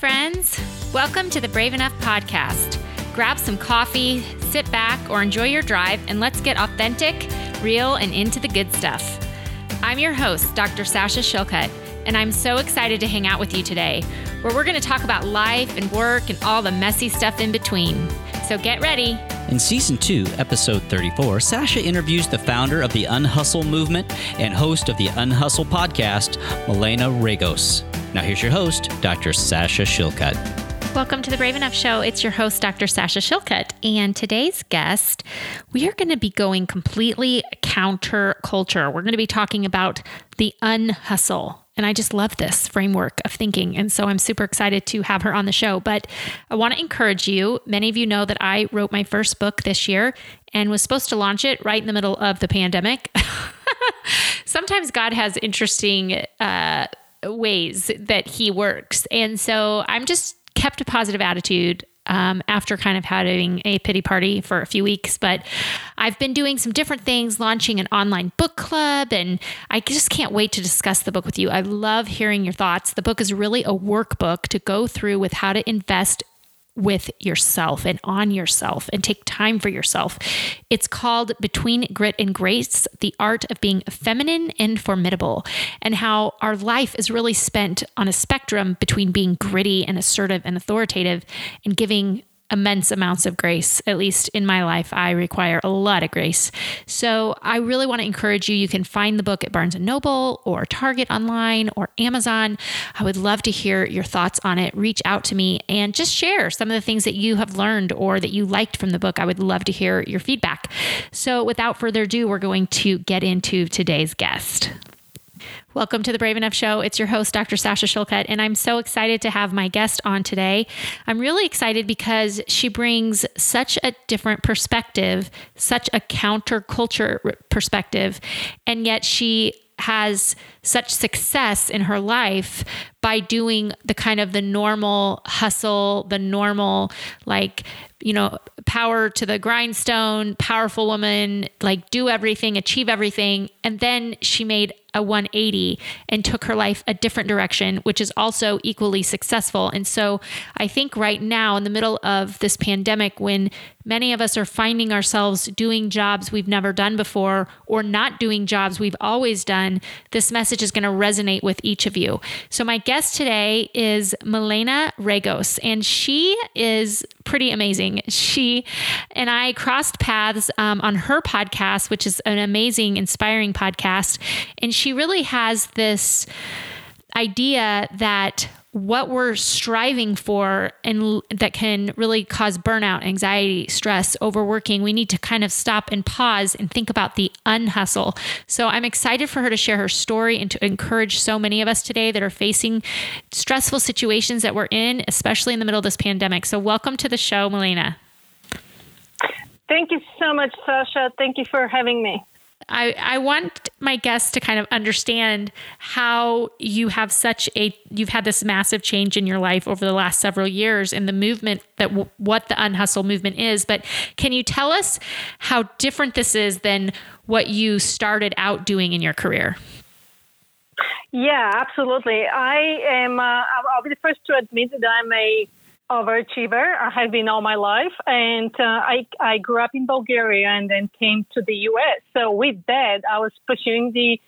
friends. Welcome to the Brave Enough podcast. Grab some coffee, sit back, or enjoy your drive, and let's get authentic, real, and into the good stuff. I'm your host, Dr. Sasha Shillcutt, and I'm so excited to hang out with you today, where we're going to talk about life and work and all the messy stuff in between. So get ready. In season two, episode 34, Sasha interviews the founder of the Unhustle movement and host of the Unhustle podcast, Milena Regos. Now, here's your host, Dr. Sasha Shillcutt. Welcome to the Brave Enough Show. It's your host, Dr. Sasha Shillcutt. And today's guest, we are going to be going completely counter culture. We're going to be talking about the unhustle. And I just love this framework of thinking. And so I'm super excited to have her on the show. But I want to encourage you. Many of you know that I wrote my first book this year and was supposed to launch it right in the middle of the pandemic. Sometimes God has interesting uh, ways that he works. And so I'm just kept a positive attitude um, after kind of having a pity party for a few weeks. But I've been doing some different things, launching an online book club, and I just can't wait to discuss the book with you. I love hearing your thoughts. The book is really a workbook to go through with how to invest with yourself and on yourself and take time for yourself. It's called Between Grit and Grace The Art of Being Feminine and Formidable, and how our life is really spent on a spectrum between being gritty and assertive and authoritative and giving immense amounts of grace. At least in my life, I require a lot of grace. So I really want to encourage you. You can find the book at Barnes and Noble or Target online or Amazon. I would love to hear your thoughts on it. Reach out to me and just share some of the things that you have learned or that you liked from the book. I would love to hear your feedback. So without further ado, we're going to get into today's guest. Welcome to the Brave Enough Show. It's your host, Dr. Sasha Shillcutt, and I'm so excited to have my guest on today. I'm really excited because she brings such a different perspective, such a counterculture perspective, and yet she has such success in her life by doing the kind of the normal hustle, the normal like you know, power to the grindstone, powerful woman, like do everything, achieve everything. And then she made a 180 and took her life a different direction, which is also equally successful. And so I think right now, in the middle of this pandemic, when many of us are finding ourselves doing jobs we've never done before or not doing jobs we've always done, this message is going to resonate with each of you. So, my guest today is Milena Regos, and she is pretty amazing. She and I crossed paths um, on her podcast, which is an amazing, inspiring podcast. And she really has this idea that what we're striving for and that can really cause burnout, anxiety, stress, overworking, we need to kind of stop and pause and think about the unhustle. So I'm excited for her to share her story and to encourage so many of us today that are facing stressful situations that we're in, especially in the middle of this pandemic. So welcome to the show, Milena. Thank you so much, Sasha. Thank you for having me. I, I want my guests to kind of understand how you have such a you've had this massive change in your life over the last several years in the movement that w- what the unhustle movement is. But can you tell us how different this is than what you started out doing in your career? Yeah absolutely. I am uh, i'll be the first to admit that i'm a overachiever. I have been all my life, and uh, I I grew up in Bulgaria and then came to the U.S. So with that, I was pursuing the,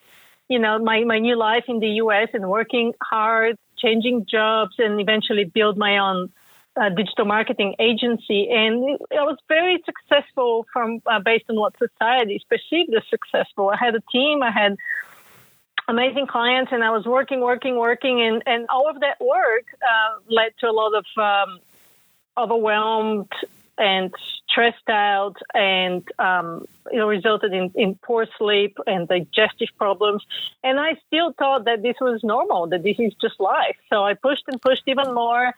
you know, my my new life in the U.S. and working hard, changing jobs, and eventually build my own. Uh, digital marketing agency, and I was very successful from uh, based on what society perceived as successful. I had a team, I had amazing clients and I was working, working, working, and, and all of that work uh, led to a lot of um, overwhelmed and stressed out and um, you know resulted in, in poor sleep and digestive problems. And i still thought that this was normal that this is just life. So i pushed and pushed even more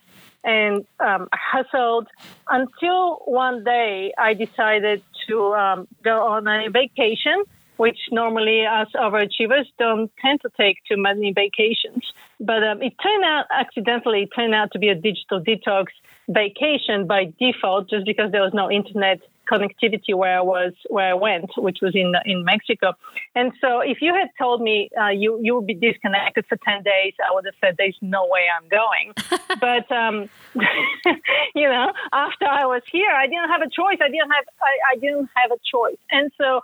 and um, hustled until one day i decided to um, go on a vacation which normally us overachievers don't tend to take too many vacations. But um, it turned out, accidentally, it turned out to be a digital detox vacation by default, just because there was no internet connectivity where I was, where I went, which was in in Mexico. And so, if you had told me uh, you you would be disconnected for ten days, I would have said, "There's no way I'm going." but um, you know, after I was here, I didn't have a choice. I didn't have I, I didn't have a choice, and so.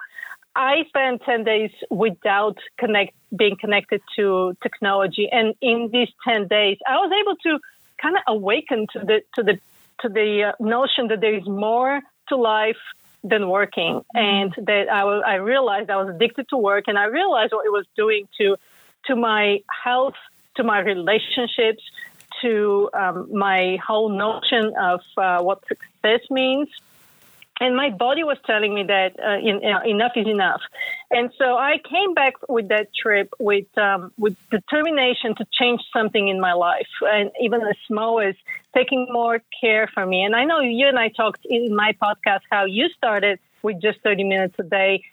I spent 10 days without connect, being connected to technology. And in these 10 days, I was able to kind of awaken to the, to the, to the uh, notion that there is more to life than working. Mm-hmm. And that I, was, I realized I was addicted to work and I realized what it was doing to, to my health, to my relationships, to um, my whole notion of uh, what success means and my body was telling me that uh, in, enough is enough. And so I came back with that trip with um, with determination to change something in my life, and even as small as taking more care for me. And I know you and I talked in my podcast how you started with just 30 minutes a day.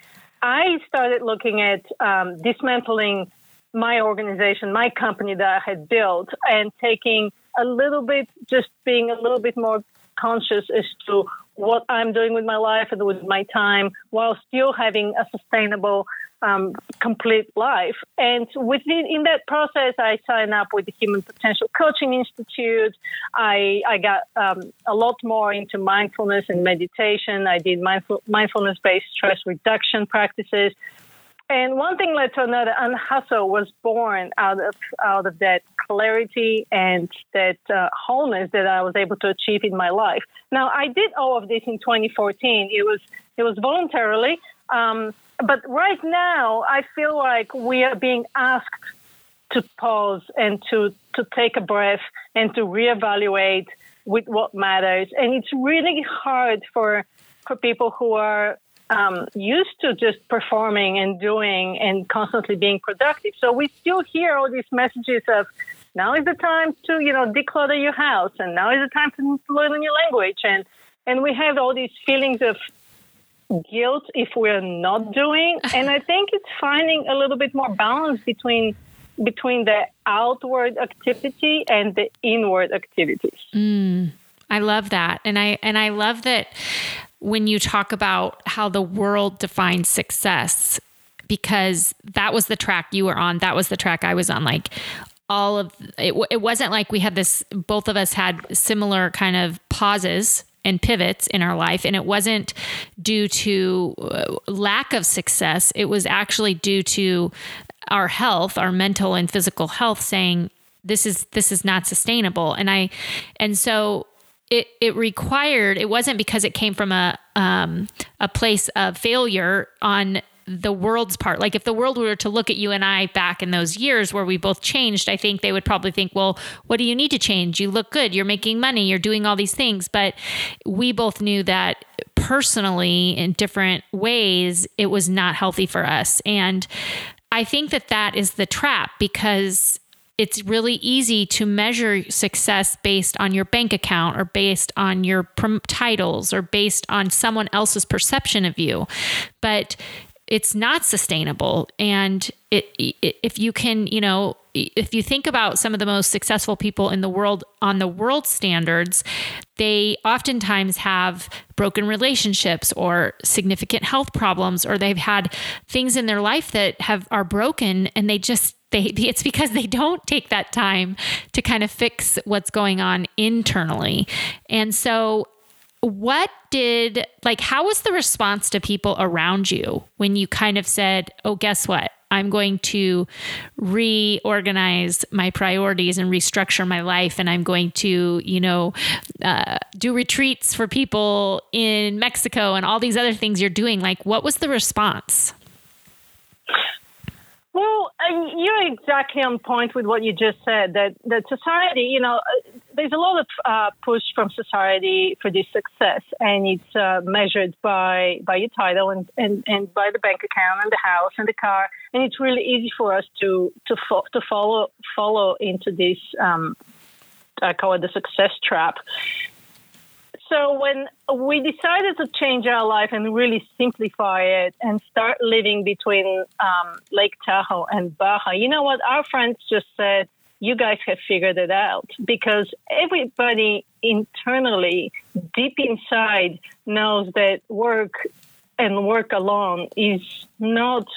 I started looking at um, dismantling my organization, my company that I had built, and taking a little bit, just being a little bit more conscious as to what I'm doing with my life and with my time while still having a sustainable, um, complete life. And within in that process, I signed up with the Human Potential Coaching Institute. I, I got um, a lot more into mindfulness and meditation. I did mindful, mindfulness based stress reduction practices. And one thing led to another, and hustle was born out of out of that clarity and that uh, wholeness that I was able to achieve in my life. Now, I did all of this in 2014. It was it was voluntarily, um, but right now I feel like we are being asked to pause and to to take a breath and to reevaluate with what matters. And it's really hard for for people who are um, used to just performing and doing and constantly being productive. So we still hear all these messages of now is the time to you know declutter your house, and now is the time to learn a new language, and and we have all these feelings of guilt if we're not doing. And I think it's finding a little bit more balance between between the outward activity and the inward activities. Mm, I love that, and I and I love that when you talk about how the world defines success because that was the track you were on that was the track i was on like all of it, it wasn't like we had this both of us had similar kind of pauses and pivots in our life and it wasn't due to uh, lack of success. It was actually due to our health our mental and physical health saying this is this is not sustainable. And i and so it it required it wasn't because it came from a um, a place of failure on the world's part. Like if the world were to look at you and I back in those years where we both changed, I think they would probably think, well, what do you need to change? You look good, you're making money, you're doing all these things. But we both knew that personally in different ways, it was not healthy for us. And I think that that is the trap because it's really easy to measure success based on your bank account or based on your prom- titles or based on someone else's perception of you. But it's not sustainable. And it, it, if you can, you know, if you think about some of the most successful people in the world on the world standards, they oftentimes have broken relationships or significant health problems, or they've had things in their life that have are broken, and they just they it's because they don't take that time to kind of fix what's going on internally. And so what did like how was the response to people around you when you kind of said, "Oh, guess what? I'm going to reorganize my priorities and restructure my life. And I'm going to, you know, uh, do retreats for people in Mexico and all these other things you're doing. Like, what was the response? Well, uh, you're exactly on point with what you just said. That that society, you know, uh, there's a lot of uh, push from society for this success, and it's uh, measured by by your title and, and, and by the bank account and the house and the car, and it's really easy for us to to fo- to follow follow into this. Um, I call it the success trap. So when we decided to change our life and really simplify it and start living between um, Lake Tahoe and Baja, you know what? Our friends just said, you guys have figured it out because everybody internally, deep inside, knows that work and work alone is not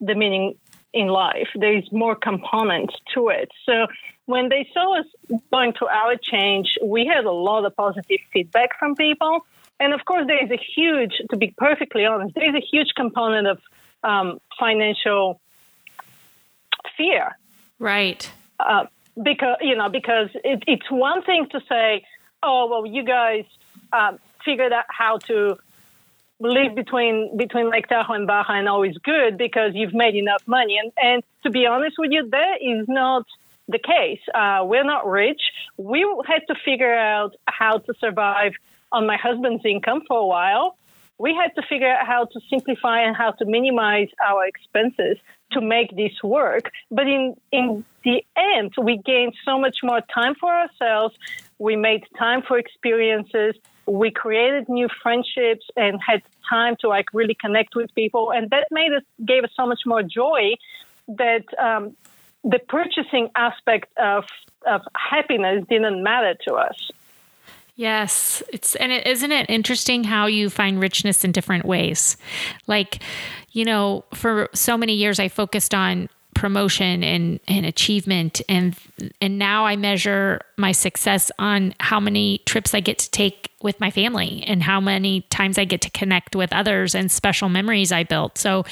the meaning in life. There is more components to it. So when they saw us going through our change, we had a lot of positive feedback from people. And of course, there is a huge, to be perfectly honest, there is a huge component of um, financial fear. Right. Uh, because you know, because it, it's one thing to say, "Oh, well, you guys uh, figured out how to live between between Lake Tahoe and Baja and always good because you've made enough money." And and to be honest with you, that is not the case. Uh, we're not rich. We had to figure out how to survive on my husband's income for a while. We had to figure out how to simplify and how to minimize our expenses to make this work. But in, in the end, we gained so much more time for ourselves. We made time for experiences. We created new friendships and had time to like really connect with people. And that made us, gave us so much more joy that um, the purchasing aspect of, of happiness didn't matter to us. Yes, it's and it isn't it interesting how you find richness in different ways. Like, you know, for so many years I focused on promotion and and achievement and and now I measure my success on how many trips I get to take with my family and how many times I get to connect with others and special memories I built. So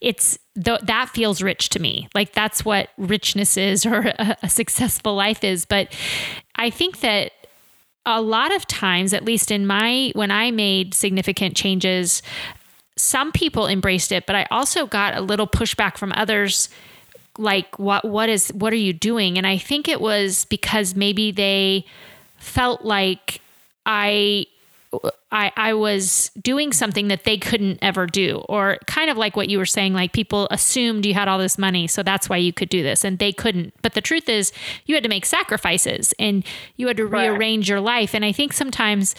it's th- that feels rich to me. Like that's what richness is or a, a successful life is, but I think that a lot of times, at least in my, when I made significant changes, some people embraced it, but I also got a little pushback from others like what what is what are you doing and i think it was because maybe they felt like i I, I was doing something that they couldn't ever do, or kind of like what you were saying, like people assumed you had all this money, so that's why you could do this, and they couldn't. But the truth is, you had to make sacrifices and you had to right. rearrange your life. And I think sometimes,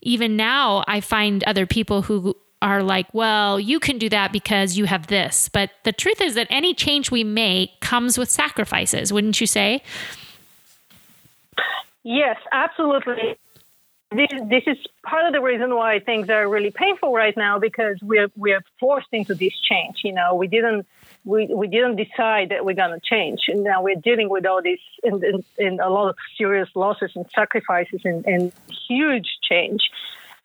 even now, I find other people who are like, well, you can do that because you have this. But the truth is that any change we make comes with sacrifices, wouldn't you say? Yes, absolutely this, this is part of the reason why things are really painful right now because we're we're forced into this change. You know, we didn't we, we didn't decide that we're going to change, and now we're dealing with all this and, and, and a lot of serious losses and sacrifices and, and huge change.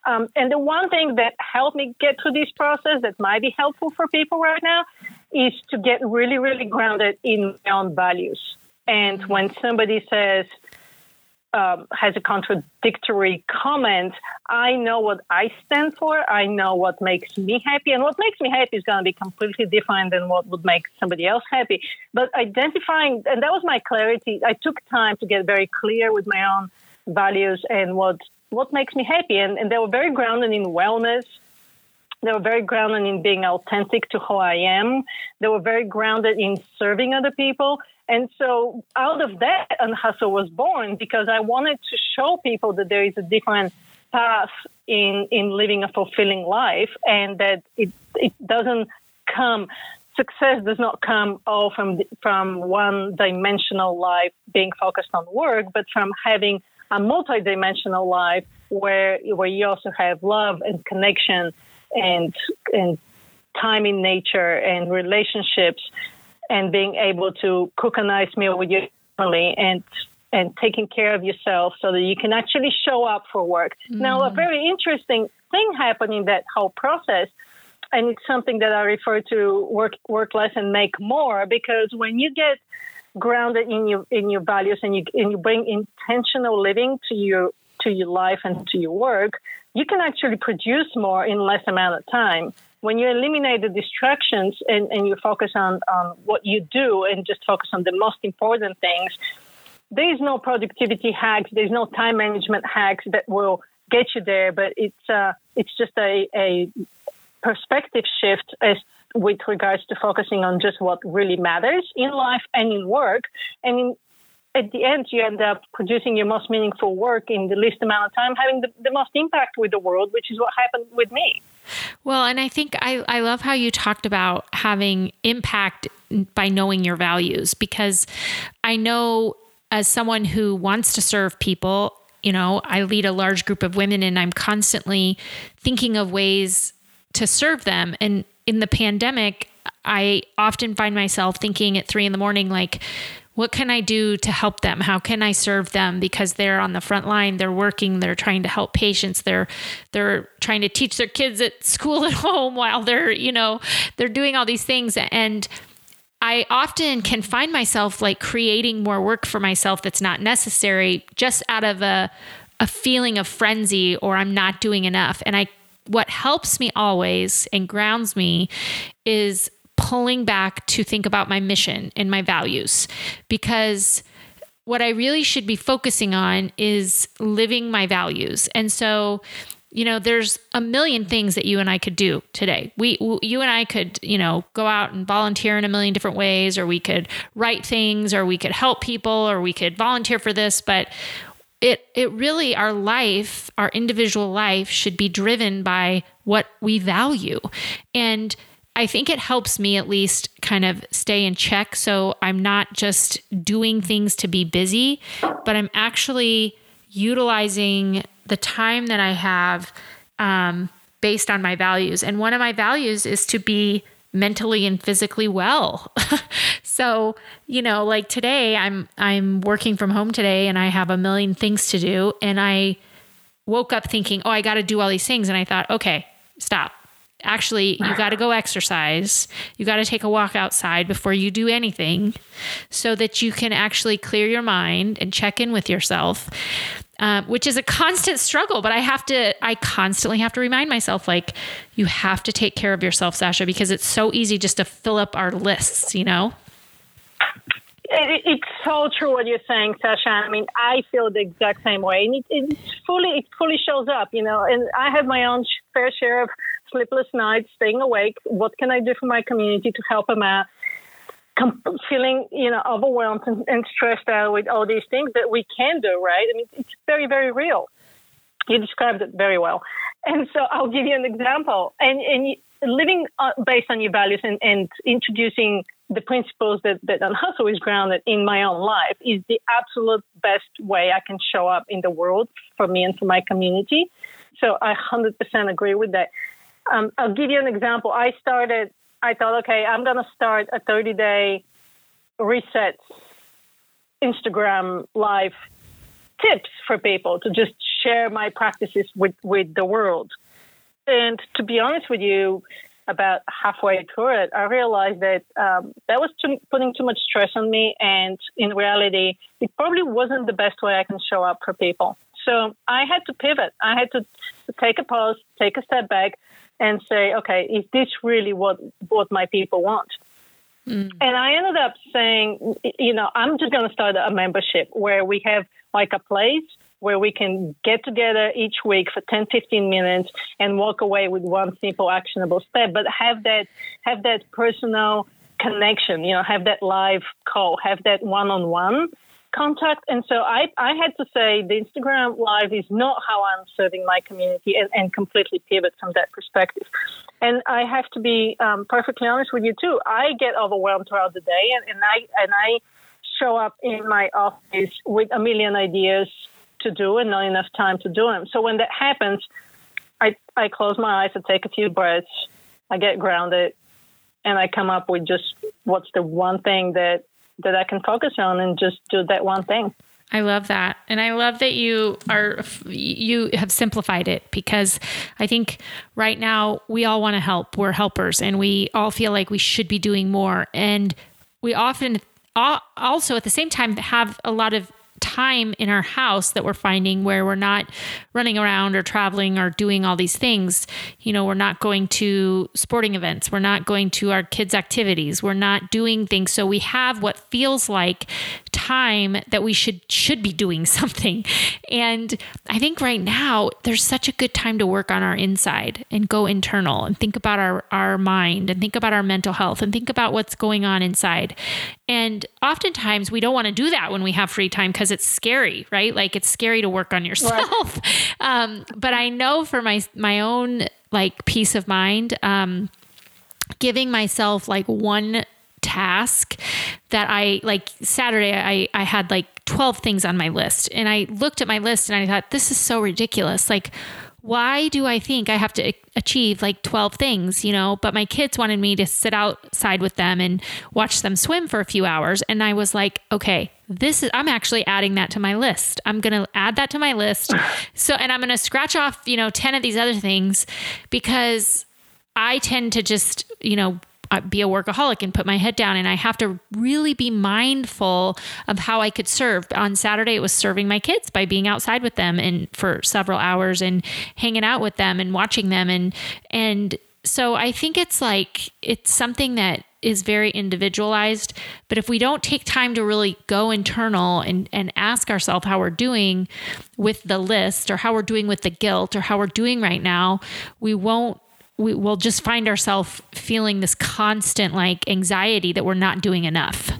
Um, and the one thing that helped me get through this process that might be helpful for people right now is to get really, really grounded in my own values. And when somebody says, um, has a contradictory comment, I know what I stand for. I know what makes me happy. And what makes me happy is going to be completely different than what would make somebody else happy. But identifying, and that was my clarity. I took time to get very clear with my own values and what, what makes me happy. And, and they were very grounded in wellness. They were very grounded in being authentic to who I am. They were very grounded in serving other people. And so out of that, Unhustle was born because I wanted to show people that there is a different path in, in living a fulfilling life and that it, it doesn't come, success does not come all from, from one dimensional life being focused on work, but from having a multidimensional life where, where you also have love and connection and, and time in nature and relationships and being able to cook a nice meal with your family and and taking care of yourself so that you can actually show up for work. Mm. Now, a very interesting thing happened in that whole process, and it's something that I refer to work work less and make more because when you get grounded in your in your values and you and you bring intentional living to your to your life and to your work, you can actually produce more in less amount of time. When you eliminate the distractions and, and you focus on, on what you do and just focus on the most important things, there is no productivity hacks, there's no time management hacks that will get you there, but it's uh, it's just a, a perspective shift as with regards to focusing on just what really matters in life and in work. And in, at the end, you end up producing your most meaningful work in the least amount of time, having the, the most impact with the world, which is what happened with me. Well, and I think I, I love how you talked about having impact by knowing your values because I know as someone who wants to serve people, you know, I lead a large group of women and I'm constantly thinking of ways to serve them. And in the pandemic, I often find myself thinking at three in the morning, like, what can I do to help them? How can I serve them? Because they're on the front line, they're working, they're trying to help patients, they're they're trying to teach their kids at school at home while they're, you know, they're doing all these things. And I often can find myself like creating more work for myself that's not necessary just out of a a feeling of frenzy or I'm not doing enough. And I what helps me always and grounds me is pulling back to think about my mission and my values because what I really should be focusing on is living my values. And so, you know, there's a million things that you and I could do today. We, you and I could, you know, go out and volunteer in a million different ways, or we could write things, or we could help people, or we could volunteer for this. But it, it really, our life, our individual life should be driven by what we value. And I think it helps me at least kind of stay in check. So I'm not just doing things to be busy, but I'm actually utilizing the time that I have um, based on my values. And one of my values is to be mentally and physically well. so, you know, like today I'm I'm working from home today and I have a million things to do and I woke up thinking, "Oh, I got to do all these things." And I thought, "Okay, stop actually you got to go exercise you got to take a walk outside before you do anything so that you can actually clear your mind and check in with yourself uh, which is a constant struggle but i have to i constantly have to remind myself like you have to take care of yourself sasha because it's so easy just to fill up our lists you know it's so true what you're saying, Sasha. I mean, I feel the exact same way, and it, it fully it fully shows up, you know. And I have my own fair share of sleepless nights, staying awake. What can I do for my community to help them out? Com- feeling, you know, overwhelmed and, and stressed out with all these things that we can do, right? I mean, it's very, very real. You described it very well. And so I'll give you an example. And, and living uh, based on your values and, and introducing the principles that, that Unhustle is grounded in my own life is the absolute best way I can show up in the world for me and for my community. So I 100% agree with that. Um, I'll give you an example. I started, I thought, okay, I'm going to start a 30 day reset Instagram live tips for people to just share my practices with, with the world. And to be honest with you, about halfway through it, I realized that um, that was too, putting too much stress on me. And in reality, it probably wasn't the best way I can show up for people. So I had to pivot. I had to, to take a pause, take a step back, and say, okay, is this really what what my people want? Mm. And I ended up saying, you know, I'm just going to start a membership where we have like a place where we can get together each week for 10 15 minutes and walk away with one simple actionable step but have that have that personal connection you know have that live call have that one-on-one contact. And so i i had to say the instagram live is not how i'm serving my community and, and completely pivot from that perspective. And i have to be um, perfectly honest with you too. I get overwhelmed throughout the day and, and i and i show up in my office with a million ideas to do and not enough time to do them. So when that happens, I, I close my eyes, I take a few breaths, I get grounded, and I come up with just what's the one thing that, that I can focus on and just do that one thing. I love that. And I love that you are you have simplified it because I think right now we all want to help. We're helpers and we all feel like we should be doing more and we often also at the same time have a lot of time in our house that we're finding where we're not running around or traveling or doing all these things. You know, we're not going to sporting events, we're not going to our kids' activities, we're not doing things. So we have what feels like time that we should should be doing something. And I think right now there's such a good time to work on our inside and go internal and think about our our mind and think about our mental health and think about what's going on inside. And oftentimes we don't want to do that when we have free time because it's scary, right? Like it's scary to work on yourself. Right. Um, but I know for my my own like peace of mind, um, giving myself like one task that I like Saturday I I had like 12 things on my list. And I looked at my list and I thought, this is so ridiculous. Like, why do I think I have to achieve like 12 things, you know? But my kids wanted me to sit outside with them and watch them swim for a few hours. And I was like, okay, this is, I'm actually adding that to my list. I'm going to add that to my list. So, and I'm going to scratch off, you know, 10 of these other things because I tend to just, you know, Uh, be a workaholic and put my head down. And I have to really be mindful of how I could serve. On Saturday it was serving my kids by being outside with them and for several hours and hanging out with them and watching them. And and so I think it's like it's something that is very individualized, but if we don't take time to really go internal and and ask ourselves how we're doing with the list or how we're doing with the guilt or how we're doing right now, we won't we will just find ourselves feeling this constant like anxiety that we're not doing enough.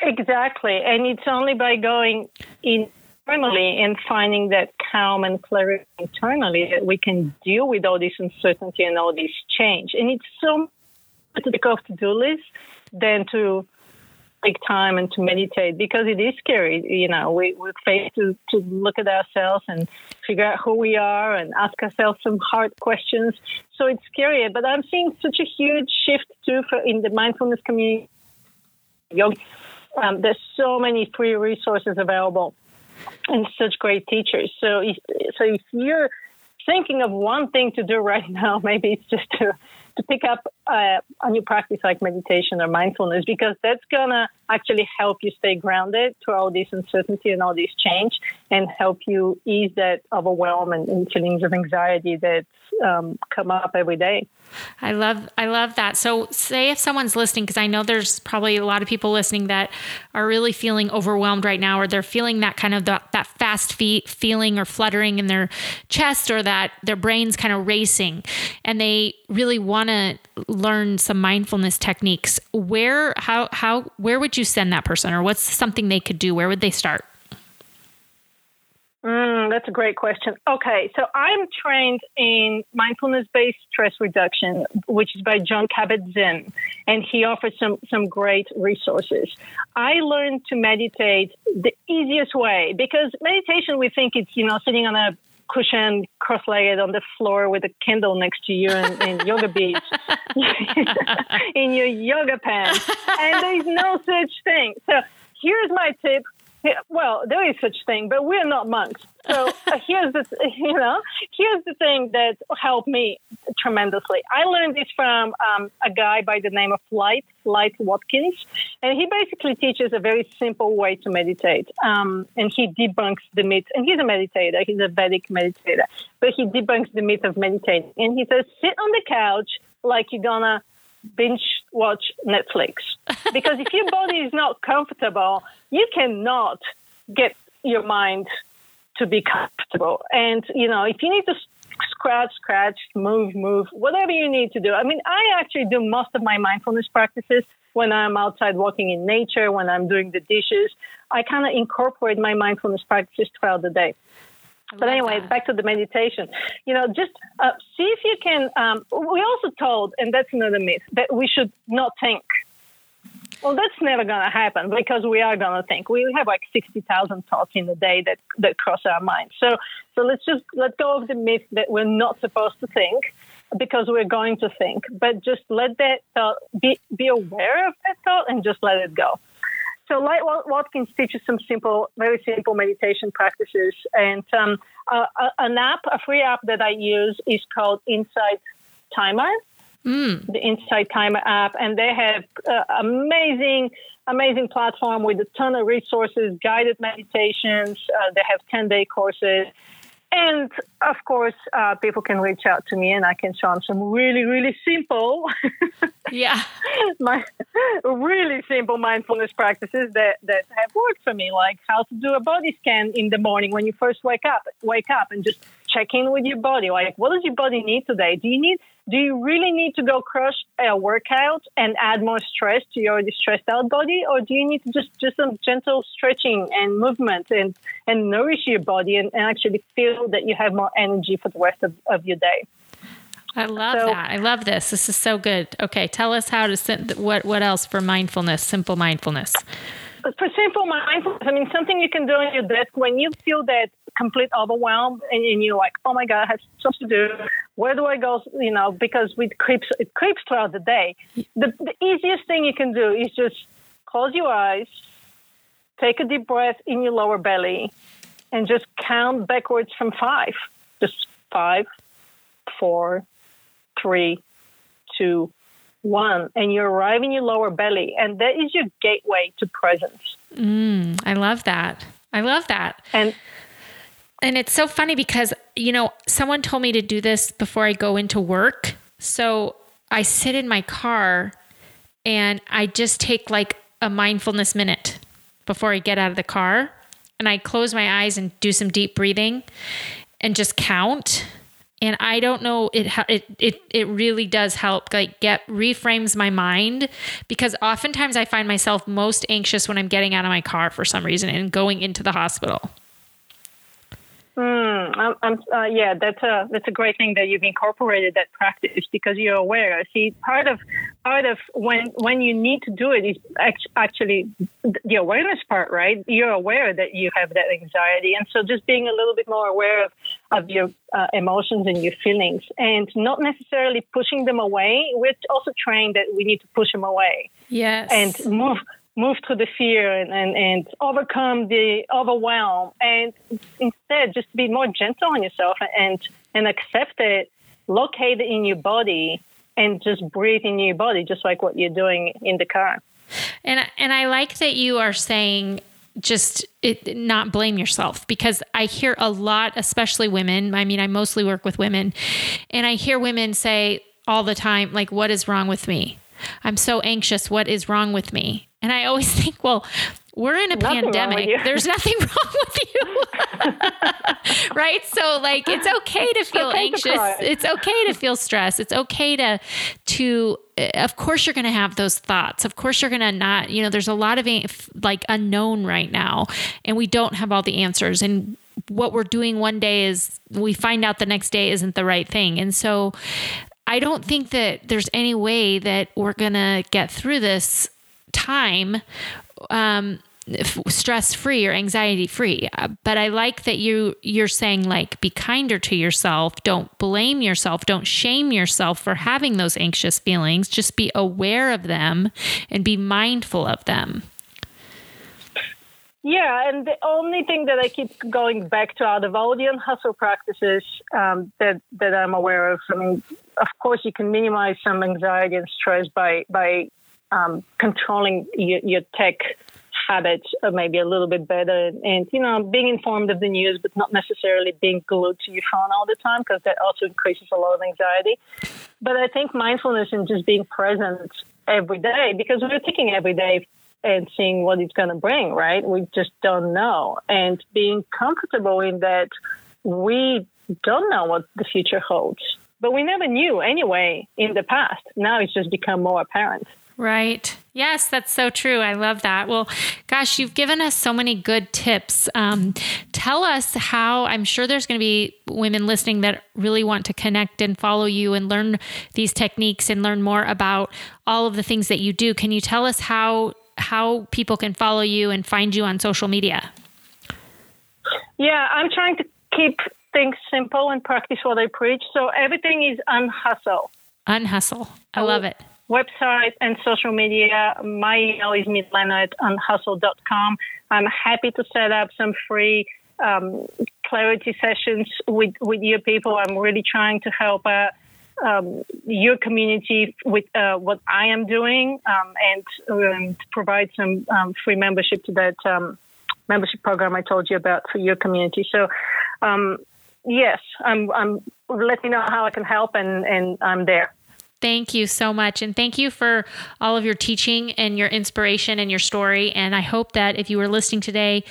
Exactly. And it's only by going internally and finding that calm and clarity internally that we can deal with all this uncertainty and all this change. And it's so much to to do list than to take time and to meditate because it is scary. You know, we, we're faced to, to look at ourselves and figure out who we are and ask ourselves some hard questions. So it's scary. But I'm seeing such a huge shift too for in the mindfulness community. Um, there's so many free resources available and such great teachers. So if, so if you're thinking of one thing to do right now, maybe it's just to to pick up uh, a new practice like meditation or mindfulness because that's gonna actually help you stay grounded to all this uncertainty and all this change and help you ease that overwhelm and, and feelings of anxiety that um, come up every day. I love I love that. So say if someone's listening because I know there's probably a lot of people listening that are really feeling overwhelmed right now or they're feeling that kind of the, that fast feet feeling or fluttering in their chest or that their brain's kind of racing and they really want to learn some mindfulness techniques. Where how how where would you send that person or what's something they could do? Where would they start? Mm, that's a great question. Okay, so I'm trained in mindfulness based stress reduction, which is by Jon Kabat-Zinn, and he offers some, some great resources. I learned to meditate the easiest way because meditation, we think it's, you know, sitting on a cushion, cross legged on the floor with a candle next to you and yoga beads in your yoga pants. And there's no such thing. So here's my tip yeah, well, there is such thing, but we're not monks. So uh, here's the, you know, here's the thing that helped me tremendously. I learned this from um, a guy by the name of Light, Light Watkins, and he basically teaches a very simple way to meditate. Um, and he debunks the myth. And he's a meditator. He's a Vedic meditator, but he debunks the myth of meditating. And he says, sit on the couch like you're gonna binge watch Netflix. Because if your body is not comfortable, you cannot get your mind to be comfortable. And, you know, if you need to scratch, scratch, move, move, whatever you need to do. I mean, I actually do most of my mindfulness practices when I'm outside walking in nature, when I'm doing the dishes. I kind of incorporate my mindfulness practices throughout the day. But anyway, that. back to the meditation. You know, just uh, see if you can. Um, we also told, and that's another myth, that we should not think. Well, that's never going to happen because we are going to think. We have like sixty thousand thoughts in a day that that cross our mind. So, so let's just let go of the myth that we're not supposed to think because we're going to think. But just let that thought be be aware of that thought and just let it go. So Light Watkins teaches some simple, very simple meditation practices. And um, uh, an app, a free app that I use is called Insight Timer. Mm. The Insight Timer app, and they have uh, amazing, amazing platform with a ton of resources, guided meditations. Uh, they have ten day courses, and of course, uh, people can reach out to me and I can show them some really, really simple, yeah, my really simple mindfulness practices that, that have worked for me, like how to do a body scan in the morning when you first wake up, wake up and just check in with your body. Like, what does your body need today? Do you need do you really need to go crush a workout and add more stress to your already stressed out body, or do you need to just do some gentle stretching and movement and and nourish your body and, and actually feel that you have more energy for the rest of, of your day? I love so, that. I love this. This is so good. Okay, tell us how to what what else for mindfulness, simple mindfulness. For simple mindfulness, I mean, something you can do on your desk when you feel that complete overwhelm and, and you're like, oh my God, I have stuff to do. Where do I go? You know, because it creeps, it creeps throughout the day. The, the easiest thing you can do is just close your eyes, take a deep breath in your lower belly, and just count backwards from five. Just five, four, three, two, one, and you arrive in your lower belly, and that is your gateway to presence. Mm, I love that. I love that. And and it's so funny because you know someone told me to do this before I go into work. So I sit in my car and I just take like a mindfulness minute before I get out of the car and I close my eyes and do some deep breathing and just count and I don't know it it it it really does help like get reframes my mind because oftentimes I find myself most anxious when I'm getting out of my car for some reason and going into the hospital. Mm, I'm, uh, yeah, that's a that's a great thing that you've incorporated that practice because you're aware. See, part of part of when when you need to do it is actually the awareness part, right? You're aware that you have that anxiety, and so just being a little bit more aware of of your uh, emotions and your feelings, and not necessarily pushing them away. We're also trained that we need to push them away. Yes, and move move through the fear and, and, and overcome the overwhelm and instead just be more gentle on yourself and and accept it locate it in your body and just breathe in your body just like what you're doing in the car and and i like that you are saying just it, not blame yourself because I hear a lot, especially women. I mean, I mostly work with women, and I hear women say all the time, like, What is wrong with me? I'm so anxious. What is wrong with me? And I always think, well, we're in a nothing pandemic. There's nothing wrong with you. right? So like it's okay to feel okay anxious. To it's okay to feel stressed. It's okay to to eh, of course you're going to have those thoughts. Of course you're going to not, you know, there's a lot of like unknown right now and we don't have all the answers and what we're doing one day is we find out the next day isn't the right thing. And so I don't think that there's any way that we're going to get through this time um, stress free or anxiety free uh, but i like that you you're saying like be kinder to yourself. Don't blame yourself. Don't shame yourself for having those anxious feelings. Just be aware of them and be mindful of them. Yeah, and the only thing that I keep going back to out of all the unhustle practices um, that that I'm aware of, I mean, of course, you can minimize some anxiety and stress by by um, controlling your, your tech habits maybe a little bit better. And, you know being informed of the news but not necessarily being glued to your phone all the time because that also increases a lot of anxiety. But i think mindfulness and just being present every day because we're thinking every day and seeing what it's going to bring right? We just don't know. And being comfortable in that we don't know what the future holds. But we never knew anyway in the past. Now it's just become more apparent Right. Yes, that's so true. I love that. Well, gosh, you've given us so many good tips. Um, tell us how, I'm sure there's going to be women listening that really want to connect and follow you and learn these techniques and learn more about all of the things that you do. Can you tell us how how people can follow you and find you on social media? Yeah, I'm trying to keep things simple and practice what I preach. So everything is unhustle. Unhustle. I love it website and social media. My email is milena at unhustle.com. I'm happy to set up some free um, clarity sessions with, with your people. I'm really trying to help uh, um, your community with uh, what I am doing um, and um, provide some um, free membership to that um, membership program I told you about for your community. So, yes, I'm, I'm let me know how I can help, and, and I'm there. Thank you so much. And thank you for all of your teaching and your inspiration and your story. And I hope that if you were listening today,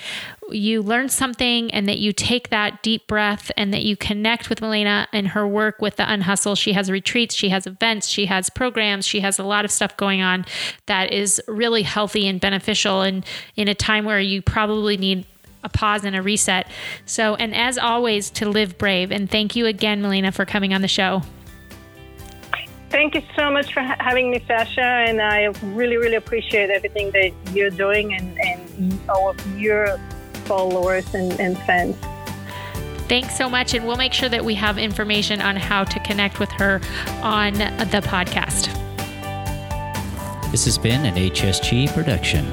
you learned something and that you take that deep breath and that you connect with Milena and her work with the Unhustle. She has retreats, she has events, she has programs, she has a lot of stuff going on that is really healthy and beneficial and in a time where you probably need a pause and a reset. So, and as always, to live brave. And thank you again, Milena, for coming on the show. Thank you so much for having me, Sasha. And I really, really appreciate everything that you're doing and, and all of your followers and, and fans. Thanks so much. And we'll make sure that we have information on how to connect with her on the podcast. This has been an HSG production.